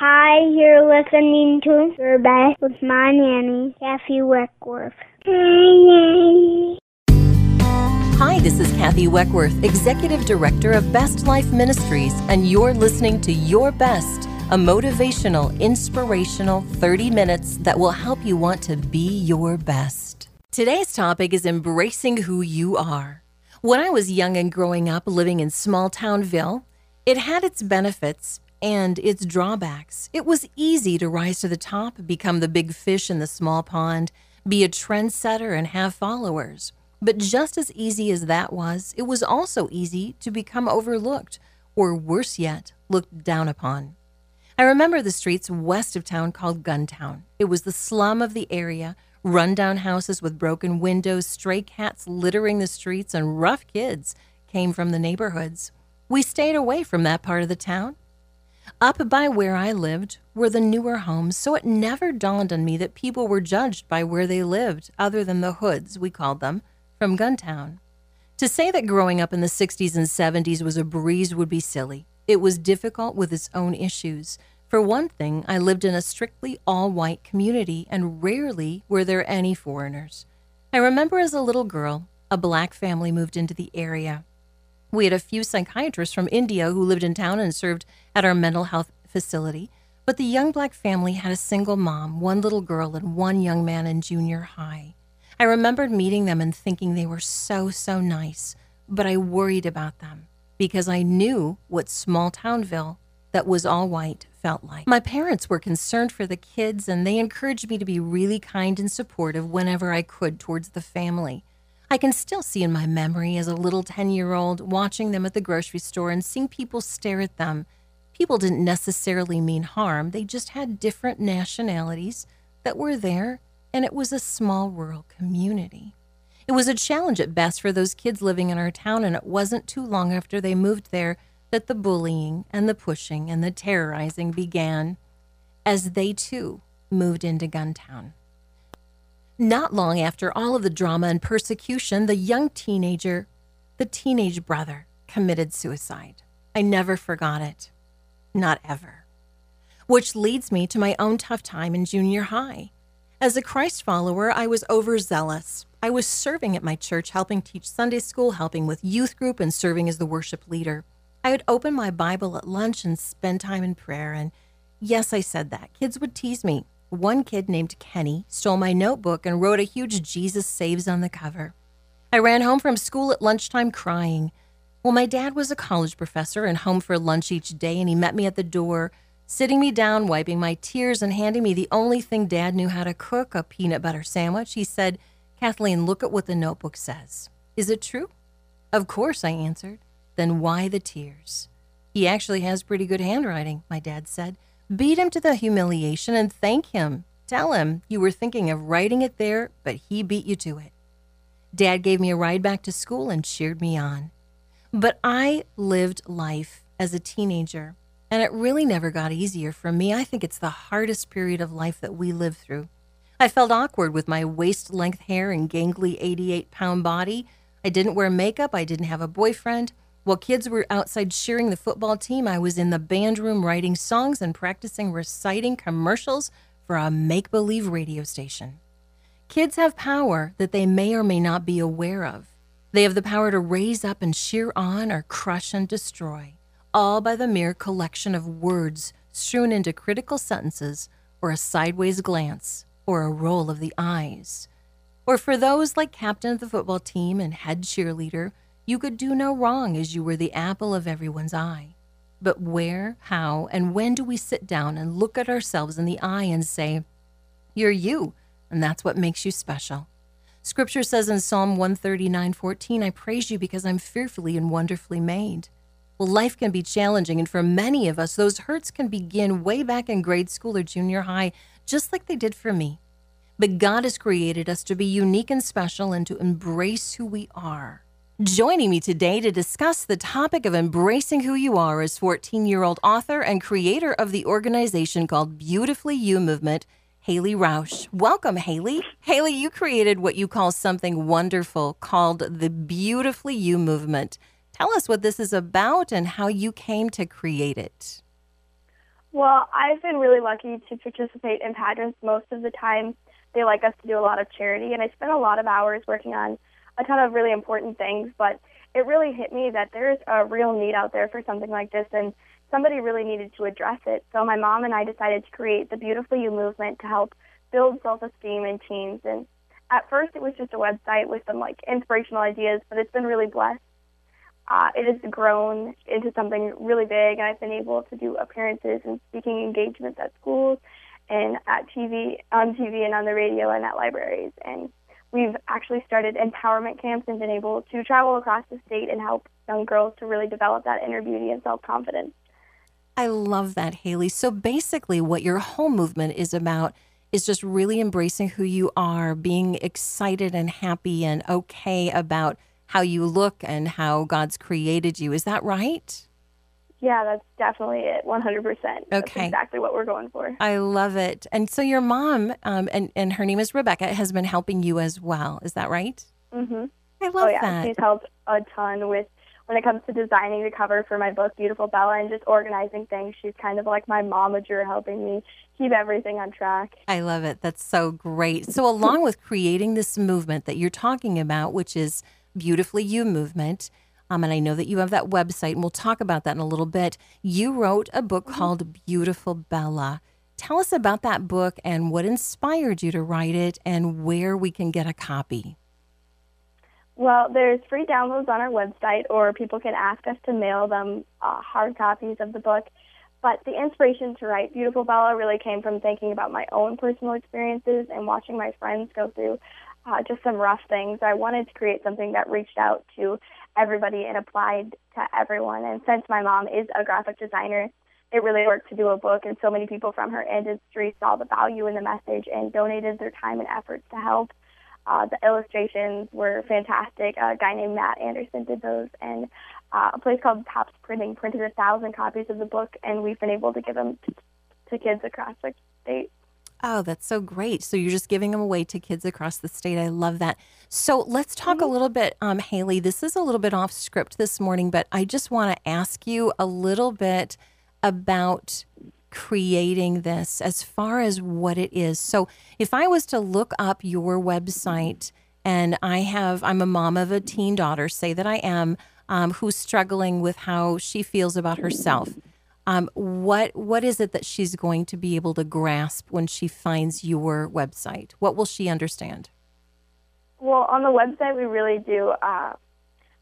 Hi, you're listening to Your Best with my nanny, Kathy Weckworth. Hi. Hi, this is Kathy Weckworth, Executive Director of Best Life Ministries, and you're listening to Your Best, a motivational, inspirational 30 minutes that will help you want to be your best. Today's topic is embracing who you are. When I was young and growing up living in small townville, it had its benefits and its drawbacks. It was easy to rise to the top, become the big fish in the small pond, be a trendsetter, and have followers. But just as easy as that was, it was also easy to become overlooked, or worse yet, looked down upon. I remember the streets west of town called Guntown. It was the slum of the area, rundown houses with broken windows, stray cats littering the streets, and rough kids came from the neighborhoods. We stayed away from that part of the town up by where I lived were the newer homes, so it never dawned on me that people were judged by where they lived, other than the hoods, we called them, from Guntown. To say that growing up in the 60s and 70s was a breeze would be silly. It was difficult with its own issues. For one thing, I lived in a strictly all white community, and rarely were there any foreigners. I remember as a little girl, a black family moved into the area. We had a few psychiatrists from India who lived in town and served at our mental health facility, but the young black family had a single mom, one little girl, and one young man in junior high. I remembered meeting them and thinking they were so, so nice, but I worried about them because I knew what small townville that was all white felt like. My parents were concerned for the kids and they encouraged me to be really kind and supportive whenever I could towards the family. I can still see in my memory as a little 10 year old watching them at the grocery store and seeing people stare at them. People didn't necessarily mean harm, they just had different nationalities that were there, and it was a small rural community. It was a challenge at best for those kids living in our town, and it wasn't too long after they moved there that the bullying and the pushing and the terrorizing began as they too moved into Guntown. Not long after all of the drama and persecution, the young teenager, the teenage brother, committed suicide. I never forgot it. Not ever. Which leads me to my own tough time in junior high. As a Christ follower, I was overzealous. I was serving at my church, helping teach Sunday school, helping with youth group, and serving as the worship leader. I would open my Bible at lunch and spend time in prayer. And yes, I said that. Kids would tease me. One kid named Kenny stole my notebook and wrote a huge Jesus Saves on the cover. I ran home from school at lunchtime crying. Well, my dad was a college professor and home for lunch each day, and he met me at the door, sitting me down, wiping my tears, and handing me the only thing dad knew how to cook a peanut butter sandwich. He said, Kathleen, look at what the notebook says. Is it true? Of course, I answered. Then why the tears? He actually has pretty good handwriting, my dad said. Beat him to the humiliation and thank him. Tell him you were thinking of writing it there, but he beat you to it. Dad gave me a ride back to school and cheered me on. But I lived life as a teenager, and it really never got easier for me. I think it's the hardest period of life that we live through. I felt awkward with my waist length hair and gangly 88 pound body. I didn't wear makeup. I didn't have a boyfriend. While kids were outside cheering the football team, I was in the band room writing songs and practicing reciting commercials for a make believe radio station. Kids have power that they may or may not be aware of. They have the power to raise up and cheer on or crush and destroy, all by the mere collection of words strewn into critical sentences or a sideways glance or a roll of the eyes. Or for those like captain of the football team and head cheerleader you could do no wrong as you were the apple of everyone's eye. But where, how, and when do we sit down and look at ourselves in the eye and say, You're you, and that's what makes you special? Scripture says in Psalm 139 14, I praise you because I'm fearfully and wonderfully made. Well, life can be challenging, and for many of us, those hurts can begin way back in grade school or junior high, just like they did for me. But God has created us to be unique and special and to embrace who we are. Joining me today to discuss the topic of embracing who you are is 14 year old author and creator of the organization called Beautifully You Movement, Haley Rausch. Welcome, Haley. Haley, you created what you call something wonderful called the Beautifully You Movement. Tell us what this is about and how you came to create it. Well, I've been really lucky to participate in pageants most of the time. They like us to do a lot of charity, and I spend a lot of hours working on a ton of really important things. But it really hit me that there's a real need out there for something like this, and somebody really needed to address it. So my mom and I decided to create the Beautiful You movement to help build self-esteem in teens. And at first, it was just a website with some like inspirational ideas, but it's been really blessed uh, it has grown into something really big, and I've been able to do appearances and speaking engagements at schools and at TV, on TV, and on the radio and at libraries. And we've actually started empowerment camps and been able to travel across the state and help young girls to really develop that inner beauty and self confidence. I love that, Haley. So basically, what your whole movement is about is just really embracing who you are, being excited and happy and okay about how you look and how God's created you. Is that right? Yeah, that's definitely it. 100%. Okay. That's exactly what we're going for. I love it. And so your mom, um, and, and her name is Rebecca, has been helping you as well. Is that right? Mm-hmm. I love oh, yeah. that. She's helped a ton with when it comes to designing the cover for my book, Beautiful Bella, and just organizing things. She's kind of like my momager, helping me keep everything on track. I love it. That's so great. So, along with creating this movement that you're talking about, which is Beautifully You movement. Um, and I know that you have that website, and we'll talk about that in a little bit. You wrote a book mm-hmm. called Beautiful Bella. Tell us about that book and what inspired you to write it and where we can get a copy. Well, there's free downloads on our website, or people can ask us to mail them uh, hard copies of the book. But the inspiration to write Beautiful Bella really came from thinking about my own personal experiences and watching my friends go through uh, just some rough things. I wanted to create something that reached out to everybody and applied to everyone. And since my mom is a graphic designer, it really worked to do a book, and so many people from her industry saw the value in the message and donated their time and efforts to help. Uh, the illustrations were fantastic. A guy named Matt Anderson did those, and uh, a place called Tops Printing printed a thousand copies of the book, and we've been able to give them to, to kids across the state. Oh, that's so great. So you're just giving them away to kids across the state. I love that. So let's talk mm-hmm. a little bit, um, Haley. This is a little bit off script this morning, but I just want to ask you a little bit about creating this as far as what it is. So if I was to look up your website and I have, I'm a mom of a teen daughter, say that I am, um, who's struggling with how she feels about herself um, what what is it that she's going to be able to grasp when she finds your website? What will she understand? Well, on the website, we really do uh,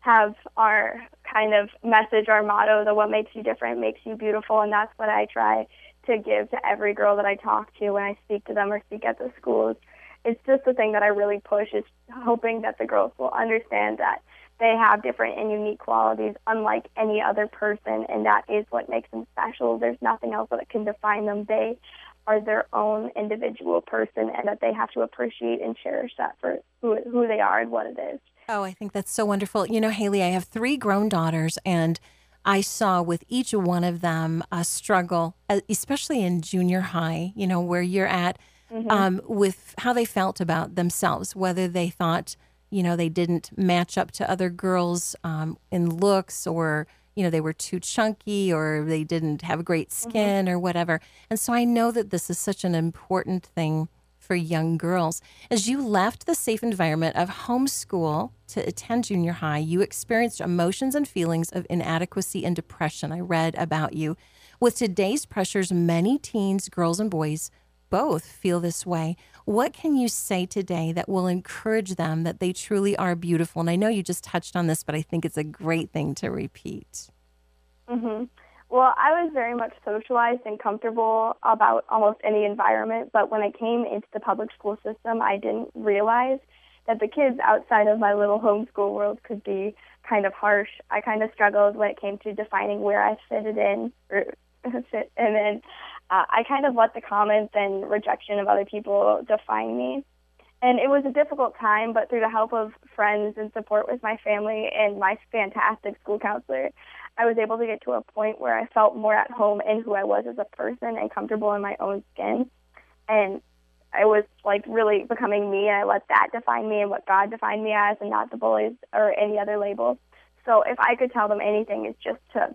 have our kind of message, our motto, the what makes you different makes you beautiful, and that's what I try to give to every girl that I talk to when I speak to them or speak at the schools. It's just the thing that I really push is hoping that the girls will understand that they have different and unique qualities unlike any other person and that is what makes them special. There's nothing else that can define them. They are their own individual person and that they have to appreciate and cherish that for who, who they are and what it is. Oh i think that's so wonderful. You know haley i have three grown daughters and I saw with each one of them a struggle, especially in junior high, you know, where you're at, mm-hmm. um, with how they felt about themselves, whether they thought, you know, they didn't match up to other girls um, in looks or, you know, they were too chunky or they didn't have a great mm-hmm. skin mm-hmm. or whatever. And so I know that this is such an important thing for young girls. As you left the safe environment of homeschool to attend junior high, you experienced emotions and feelings of inadequacy and depression. I read about you. With today's pressures, many teens, girls, and boys both feel this way. What can you say today that will encourage them that they truly are beautiful? And I know you just touched on this, but I think it's a great thing to repeat. Mm-hmm. Well, I was very much socialized and comfortable about almost any environment, but when I came into the public school system, I didn't realize that the kids outside of my little homeschool world could be kind of harsh. I kind of struggled when it came to defining where I fitted in, or fit, and then uh, I kind of let the comments and rejection of other people define me. And it was a difficult time, but through the help of friends and support with my family and my fantastic school counselor, I was able to get to a point where I felt more at home in who I was as a person and comfortable in my own skin. And I was like really becoming me, and I let that define me and what God defined me as, and not the bullies or any other labels. So if I could tell them anything, it's just to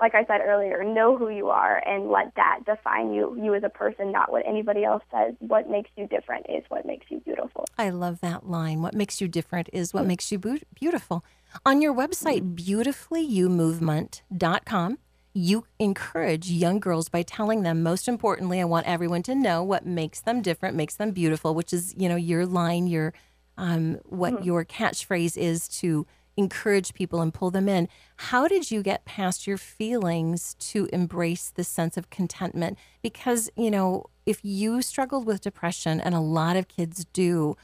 like I said earlier, know who you are and let that define you, you as a person, not what anybody else says. What makes you different is what makes you beautiful. I love that line. What makes you different is what makes you beautiful. On your website, beautifullyoumovement.com, you encourage young girls by telling them, most importantly, I want everyone to know what makes them different, makes them beautiful, which is, you know, your line, your um, what mm-hmm. your catchphrase is to encourage people and pull them in. How did you get past your feelings to embrace this sense of contentment? Because, you know, if you struggled with depression, and a lot of kids do,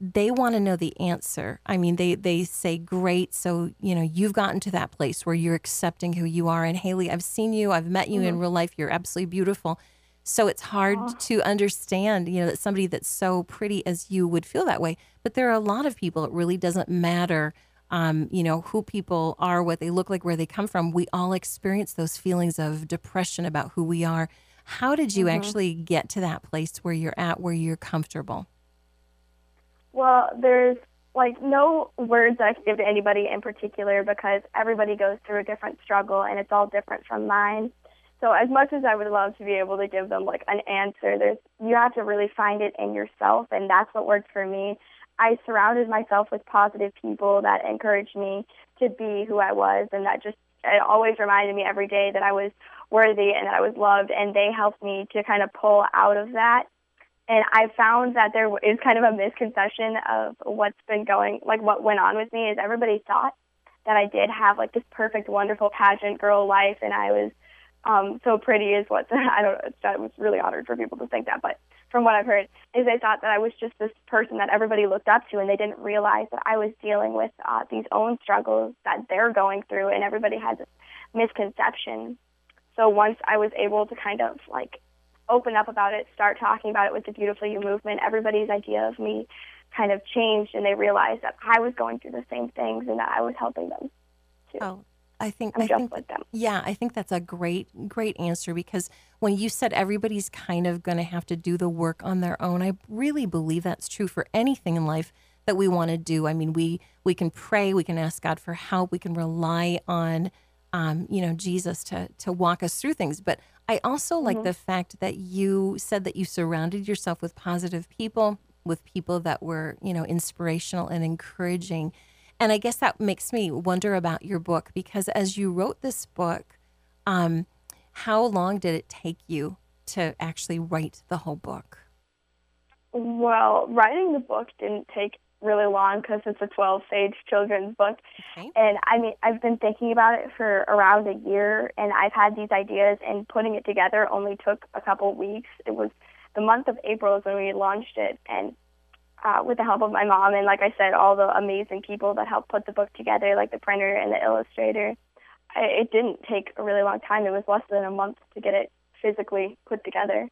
they want to know the answer. I mean, they they say, "Great, so you know you've gotten to that place where you're accepting who you are." And Haley, I've seen you, I've met you mm-hmm. in real life. You're absolutely beautiful. So it's hard Aww. to understand, you know, that somebody that's so pretty as you would feel that way. But there are a lot of people. It really doesn't matter um, you know, who people are, what they look like, where they come from. We all experience those feelings of depression about who we are. How did you mm-hmm. actually get to that place where you're at, where you're comfortable? Well, there's like no words I can give to anybody in particular because everybody goes through a different struggle and it's all different from mine. So as much as I would love to be able to give them like an answer, there's you have to really find it in yourself and that's what worked for me. I surrounded myself with positive people that encouraged me to be who I was, and that just it always reminded me every day that I was worthy and that I was loved, and they helped me to kind of pull out of that. And I found that there is kind of a misconception of what's been going, like what went on with me is everybody thought that I did have like this perfect, wonderful pageant girl life, and I was um so pretty is what I don't. That was really honored for people to think that, but from what I've heard, is they thought that I was just this person that everybody looked up to, and they didn't realize that I was dealing with uh, these own struggles that they're going through, and everybody had this misconception. So once I was able to kind of like open up about it, start talking about it with the Beautiful You movement, everybody's idea of me kind of changed, and they realized that I was going through the same things and that I was helping them too. Oh, I think I'm I think, with them. Yeah, I think that's a great great answer because when you said everybody's kind of going to have to do the work on their own, I really believe that's true for anything in life that we want to do. I mean, we we can pray, we can ask God for help, we can rely on um, you know Jesus to to walk us through things. But I also mm-hmm. like the fact that you said that you surrounded yourself with positive people, with people that were you know inspirational and encouraging. And I guess that makes me wonder about your book because as you wrote this book, um, how long did it take you to actually write the whole book? Well, writing the book didn't take really long because it's a 12 page children's book. Okay. And I mean, I've been thinking about it for around a year, and I've had these ideas, and putting it together only took a couple weeks. It was the month of April is when we launched it, and uh, with the help of my mom and, like I said, all the amazing people that helped put the book together, like the printer and the illustrator. I, it didn't take a really long time. It was less than a month to get it physically put together.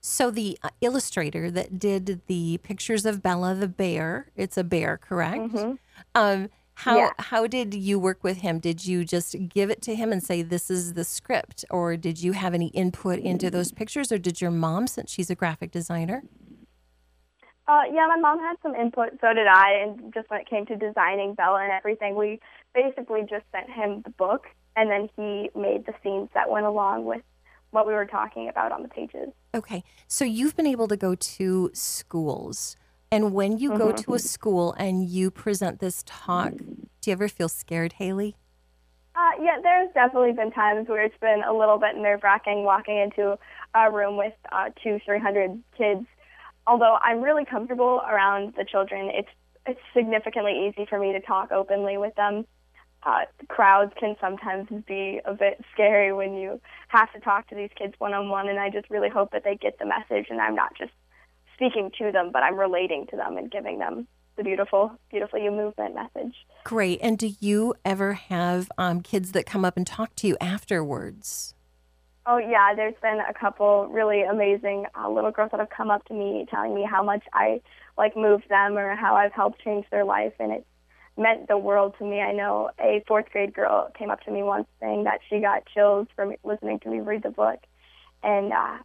So the uh, illustrator that did the pictures of Bella the bear, it's a bear, correct? Mm-hmm. Um, how yeah. how did you work with him? Did you just give it to him and say this is the script, or did you have any input into those pictures, or did your mom, since she's a graphic designer? Uh, yeah, my mom had some input, so did I. And just when it came to designing Bella and everything, we basically just sent him the book, and then he made the scenes that went along with what we were talking about on the pages. Okay, so you've been able to go to schools, and when you mm-hmm. go to a school and you present this talk, do you ever feel scared, Haley? Uh, yeah, there's definitely been times where it's been a little bit nerve wracking walking into a room with uh, two, three hundred kids although I'm really comfortable around the children, it's it's significantly easy for me to talk openly with them. Uh, crowds can sometimes be a bit scary when you have to talk to these kids one on one, and I just really hope that they get the message, and I'm not just speaking to them, but I'm relating to them and giving them the beautiful, beautiful you movement message. Great. And do you ever have um, kids that come up and talk to you afterwards? Oh yeah, there's been a couple really amazing uh, little girls that have come up to me telling me how much I like moved them or how I've helped change their life, and it's meant the world to me. I know a fourth grade girl came up to me once saying that she got chills from listening to me read the book, and uh,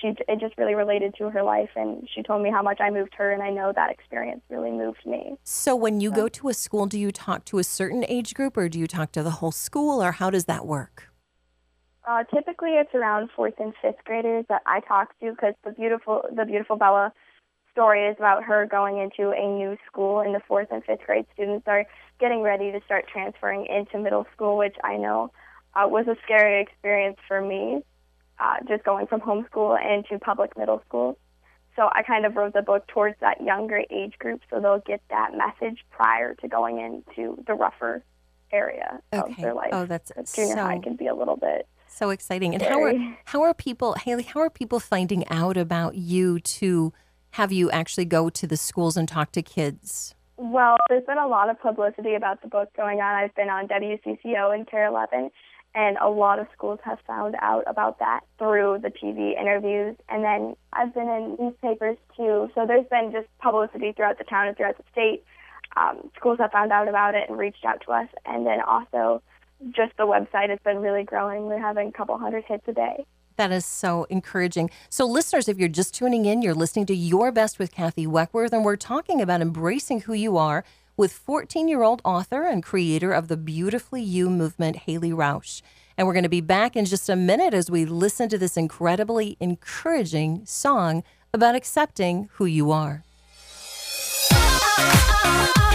she it just really related to her life, and she told me how much I moved her, and I know that experience really moved me. So when you go to a school, do you talk to a certain age group, or do you talk to the whole school, or how does that work? Uh, typically, it's around fourth and fifth graders that I talk to because the beautiful the beautiful Bella story is about her going into a new school, and the fourth and fifth grade students are getting ready to start transferring into middle school, which I know uh, was a scary experience for me, uh, just going from homeschool into public middle school. So I kind of wrote the book towards that younger age group, so they'll get that message prior to going into the rougher area Okay. of their life. Oh, that's junior so- high can be a little bit. So exciting. And how are how are people Haley, how are people finding out about you to have you actually go to the schools and talk to kids? Well, there's been a lot of publicity about the book going on. I've been on WCCO and KARE 11, and a lot of schools have found out about that through the TV interviews. And then I've been in newspapers too. So there's been just publicity throughout the town and throughout the state. Um, schools have found out about it and reached out to us. And then also, just the website has been really growing. We're having a couple hundred hits a day. That is so encouraging. So, listeners, if you're just tuning in, you're listening to Your Best with Kathy Weckworth, and we're talking about embracing who you are with 14 year old author and creator of the Beautifully You movement, Haley Rausch. And we're going to be back in just a minute as we listen to this incredibly encouraging song about accepting who you are. Oh, oh, oh,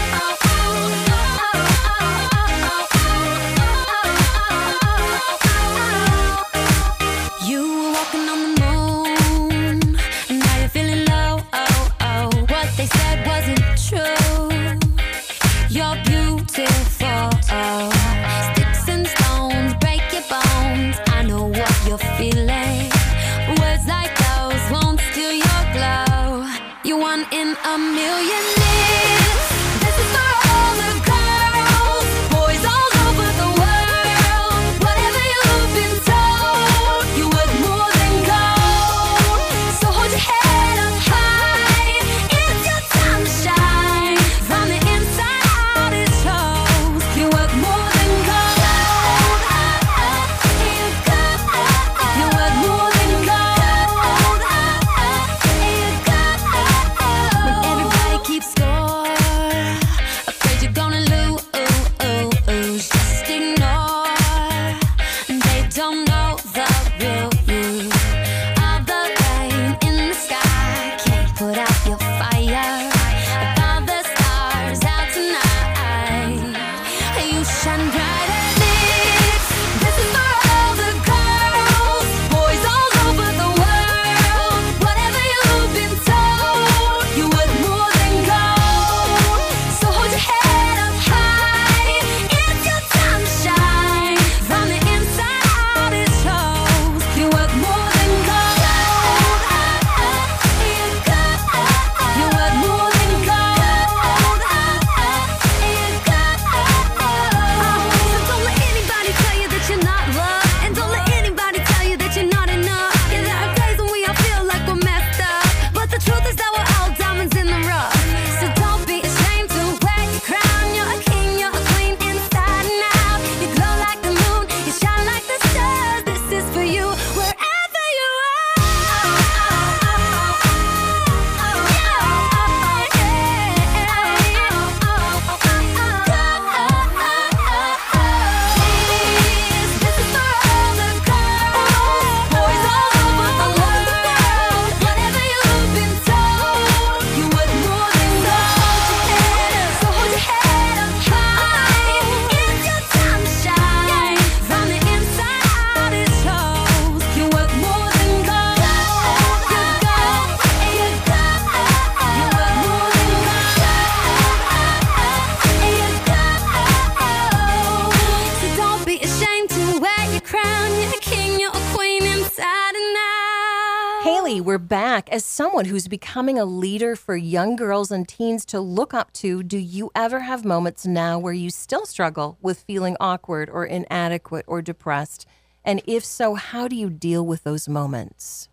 someone who's becoming a leader for young girls and teens to look up to, do you ever have moments now where you still struggle with feeling awkward or inadequate or depressed? And if so, how do you deal with those moments?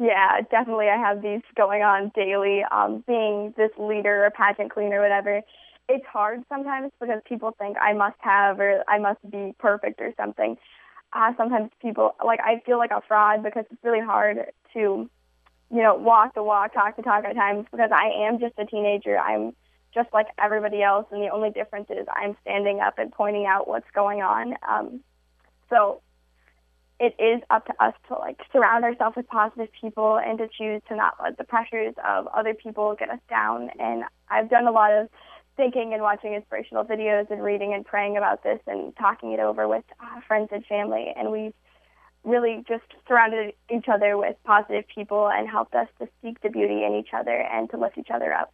Yeah, definitely. I have these going on daily. Um, being this leader or pageant queen or whatever, it's hard sometimes because people think I must have or I must be perfect or something. uh, sometimes people like I feel like a fraud because it's really hard to, you know, walk the walk, talk the talk at times because I am just a teenager. I'm just like everybody else, and the only difference is I'm standing up and pointing out what's going on. Um, so it is up to us to like surround ourselves with positive people and to choose to not let the pressures of other people get us down. And I've done a lot of thinking and watching inspirational videos and reading and praying about this and talking it over with uh, friends and family. And we've really just surrounded each other with positive people and helped us to seek the beauty in each other and to lift each other up.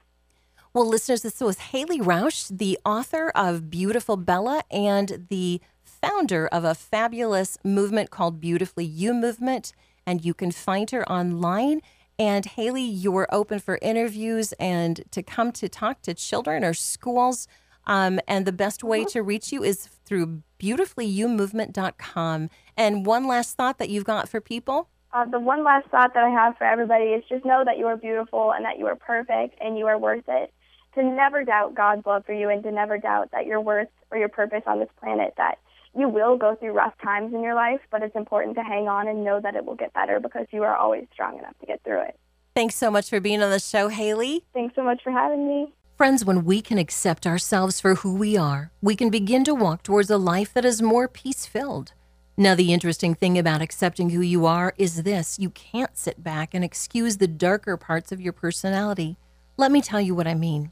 Well, listeners, this was Haley Rausch, the author of Beautiful Bella and the founder of a fabulous movement called Beautifully You Movement. And you can find her online and Haley, you're open for interviews and to come to talk to children or schools. Um, and the best way to reach you is through beautifullyoumovement.com. And one last thought that you've got for people? Uh, the one last thought that I have for everybody is just know that you are beautiful and that you are perfect and you are worth it. To never doubt God's love for you and to never doubt that your worth or your purpose on this planet, that you will go through rough times in your life, but it's important to hang on and know that it will get better because you are always strong enough to get through it. Thanks so much for being on the show, Haley. Thanks so much for having me. Friends, when we can accept ourselves for who we are, we can begin to walk towards a life that is more peace filled. Now, the interesting thing about accepting who you are is this you can't sit back and excuse the darker parts of your personality. Let me tell you what I mean.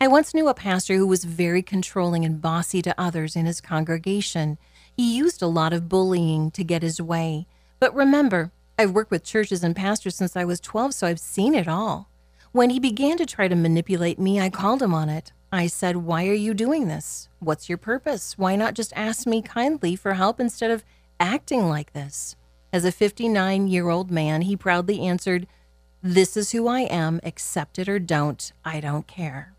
I once knew a pastor who was very controlling and bossy to others in his congregation. He used a lot of bullying to get his way. But remember, I've worked with churches and pastors since I was 12, so I've seen it all. When he began to try to manipulate me, I called him on it. I said, Why are you doing this? What's your purpose? Why not just ask me kindly for help instead of acting like this? As a 59 year old man, he proudly answered, This is who I am, accept it or don't, I don't care.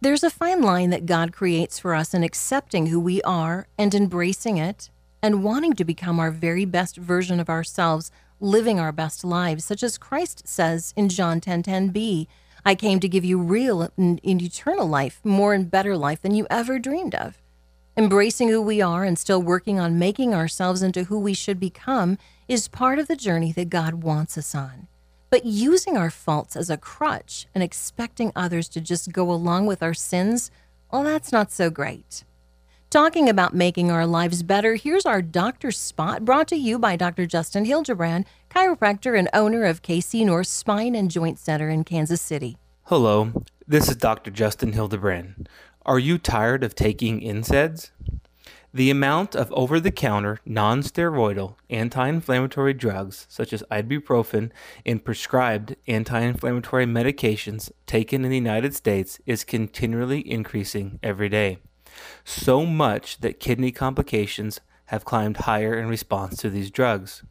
There's a fine line that God creates for us in accepting who we are and embracing it and wanting to become our very best version of ourselves, living our best lives, such as Christ says in John 10:10b, I came to give you real and eternal life, more and better life than you ever dreamed of. Embracing who we are and still working on making ourselves into who we should become is part of the journey that God wants us on. But using our faults as a crutch and expecting others to just go along with our sins, well, that's not so great. Talking about making our lives better, here's our Doctor Spot brought to you by Dr. Justin Hildebrand, chiropractor and owner of KC North Spine and Joint Center in Kansas City. Hello, this is Dr. Justin Hildebrand. Are you tired of taking NSAIDs? The amount of over the counter, non steroidal anti inflammatory drugs such as ibuprofen and prescribed anti inflammatory medications taken in the United States is continually increasing every day. So much that kidney complications have climbed higher in response to these drugs.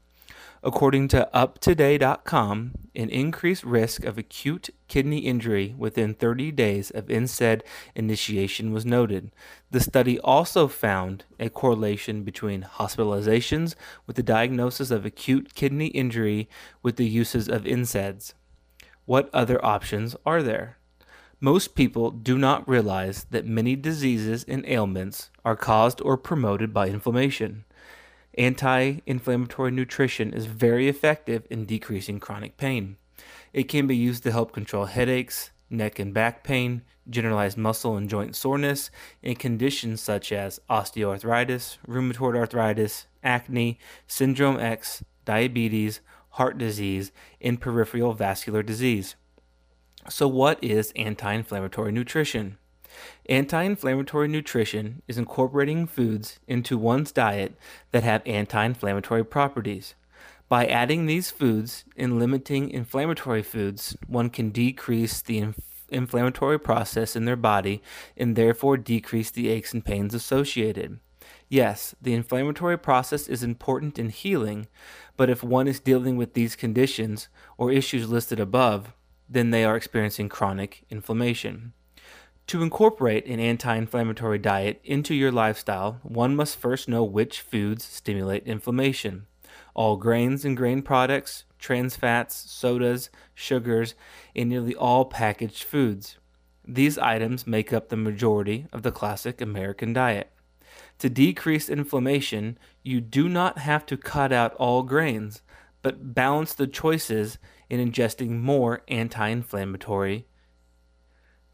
According to UpToDate.com, an increased risk of acute kidney injury within 30 days of NSAID initiation was noted. The study also found a correlation between hospitalizations with the diagnosis of acute kidney injury with the uses of NSAIDs. What other options are there? Most people do not realize that many diseases and ailments are caused or promoted by inflammation. Anti inflammatory nutrition is very effective in decreasing chronic pain. It can be used to help control headaches, neck and back pain, generalized muscle and joint soreness, and conditions such as osteoarthritis, rheumatoid arthritis, acne, syndrome X, diabetes, heart disease, and peripheral vascular disease. So, what is anti inflammatory nutrition? Anti inflammatory nutrition is incorporating foods into one's diet that have anti inflammatory properties. By adding these foods and limiting inflammatory foods, one can decrease the inf- inflammatory process in their body and therefore decrease the aches and pains associated. Yes, the inflammatory process is important in healing, but if one is dealing with these conditions or issues listed above, then they are experiencing chronic inflammation. To incorporate an anti inflammatory diet into your lifestyle, one must first know which foods stimulate inflammation. All grains and grain products, trans fats, sodas, sugars, and nearly all packaged foods. These items make up the majority of the classic American diet. To decrease inflammation, you do not have to cut out all grains, but balance the choices in ingesting more anti inflammatory.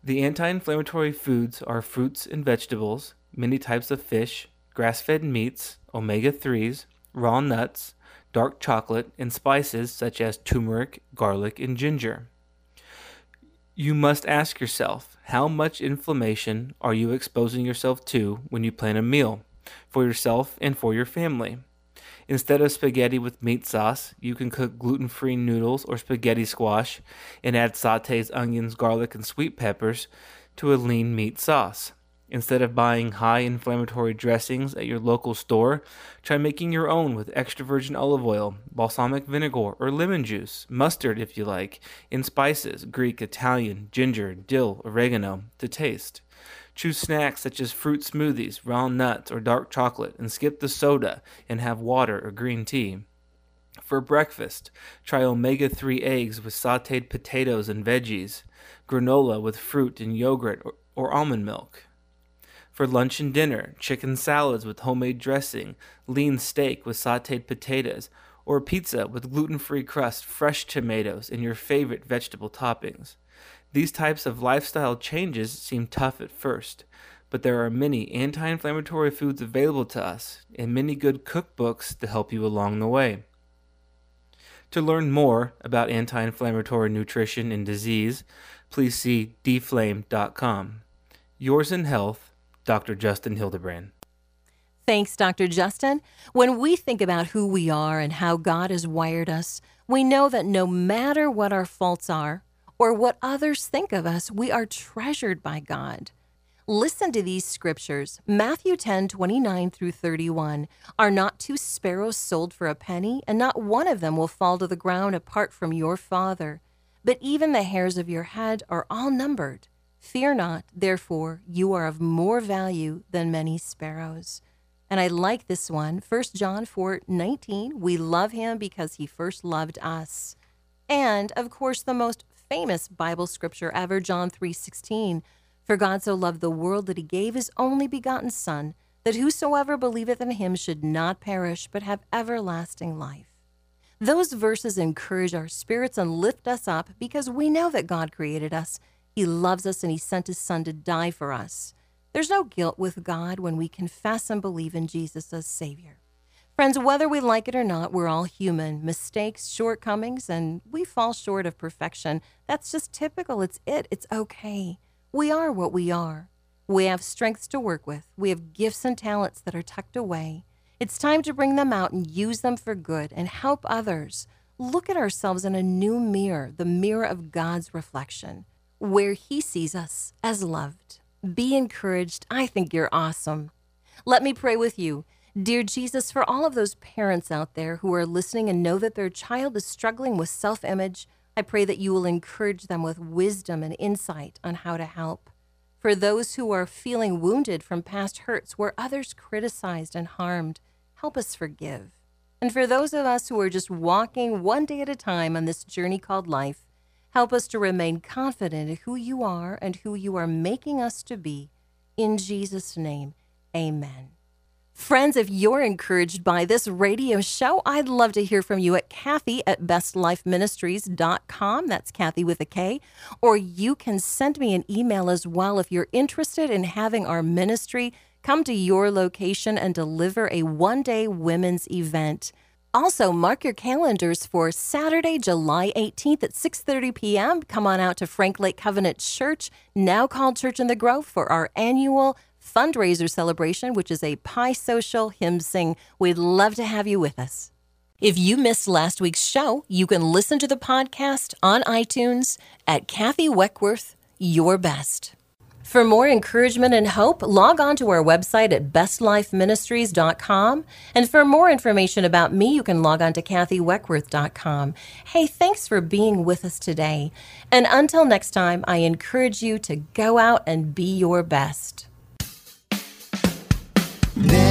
The anti inflammatory foods are fruits and vegetables, many types of fish, grass fed meats, omega 3s, raw nuts, dark chocolate, and spices such as turmeric, garlic, and ginger. You must ask yourself how much inflammation are you exposing yourself to when you plan a meal for yourself and for your family? Instead of spaghetti with meat sauce, you can cook gluten free noodles or spaghetti squash and add sauteed onions, garlic, and sweet peppers to a lean meat sauce. Instead of buying high inflammatory dressings at your local store, try making your own with extra virgin olive oil, balsamic vinegar, or lemon juice, mustard if you like, and spices Greek, Italian, ginger, dill, oregano to taste. Choose snacks such as fruit smoothies, raw nuts, or dark chocolate, and skip the soda and have water or green tea. For breakfast, try omega 3 eggs with sauteed potatoes and veggies, granola with fruit and yogurt or, or almond milk. For lunch and dinner, chicken salads with homemade dressing, lean steak with sauteed potatoes, or pizza with gluten free crust, fresh tomatoes, and your favorite vegetable toppings. These types of lifestyle changes seem tough at first, but there are many anti inflammatory foods available to us and many good cookbooks to help you along the way. To learn more about anti inflammatory nutrition and disease, please see deflame.com. Yours in health, Dr. Justin Hildebrand. Thanks, Dr. Justin. When we think about who we are and how God has wired us, we know that no matter what our faults are or what others think of us, we are treasured by God. Listen to these scriptures Matthew 10 29 through 31. Are not two sparrows sold for a penny, and not one of them will fall to the ground apart from your Father? But even the hairs of your head are all numbered. Fear not, therefore, you are of more value than many sparrows. And I like this one, 1 John 4 19. We love him because he first loved us. And of course, the most famous Bible scripture ever, John 3 16. For God so loved the world that he gave his only begotten Son, that whosoever believeth in him should not perish, but have everlasting life. Those verses encourage our spirits and lift us up because we know that God created us he loves us and He sent His Son to die for us. There's no guilt with God when we confess and believe in Jesus as Savior. Friends, whether we like it or not, we're all human. Mistakes, shortcomings, and we fall short of perfection. That's just typical. It's it. It's okay. We are what we are. We have strengths to work with. We have gifts and talents that are tucked away. It's time to bring them out and use them for good and help others. Look at ourselves in a new mirror, the mirror of God's reflection where He sees us as loved. Be encouraged. I think you're awesome. Let me pray with you. Dear Jesus, for all of those parents out there who are listening and know that their child is struggling with self image, I pray that you will encourage them with wisdom and insight on how to help. For those who are feeling wounded from past hurts where others criticized and harmed, help us forgive. And for those of us who are just walking one day at a time on this journey called life, Help us to remain confident in who you are and who you are making us to be. In Jesus' name, amen. Friends, if you're encouraged by this radio show, I'd love to hear from you at Kathy at bestlifeministries.com. That's Kathy with a K. Or you can send me an email as well if you're interested in having our ministry come to your location and deliver a one day women's event. Also, mark your calendars for Saturday, July 18th at 6:30 p.m. Come on out to Frank Lake Covenant Church, now called Church in the Grove, for our annual fundraiser celebration, which is a pie social hymn sing. We'd love to have you with us. If you missed last week's show, you can listen to the podcast on iTunes at Kathy Weckworth, Your Best. For more encouragement and hope, log on to our website at bestlifeministries.com. And for more information about me, you can log on to kathyweckworth.com. Hey, thanks for being with us today. And until next time, I encourage you to go out and be your best. There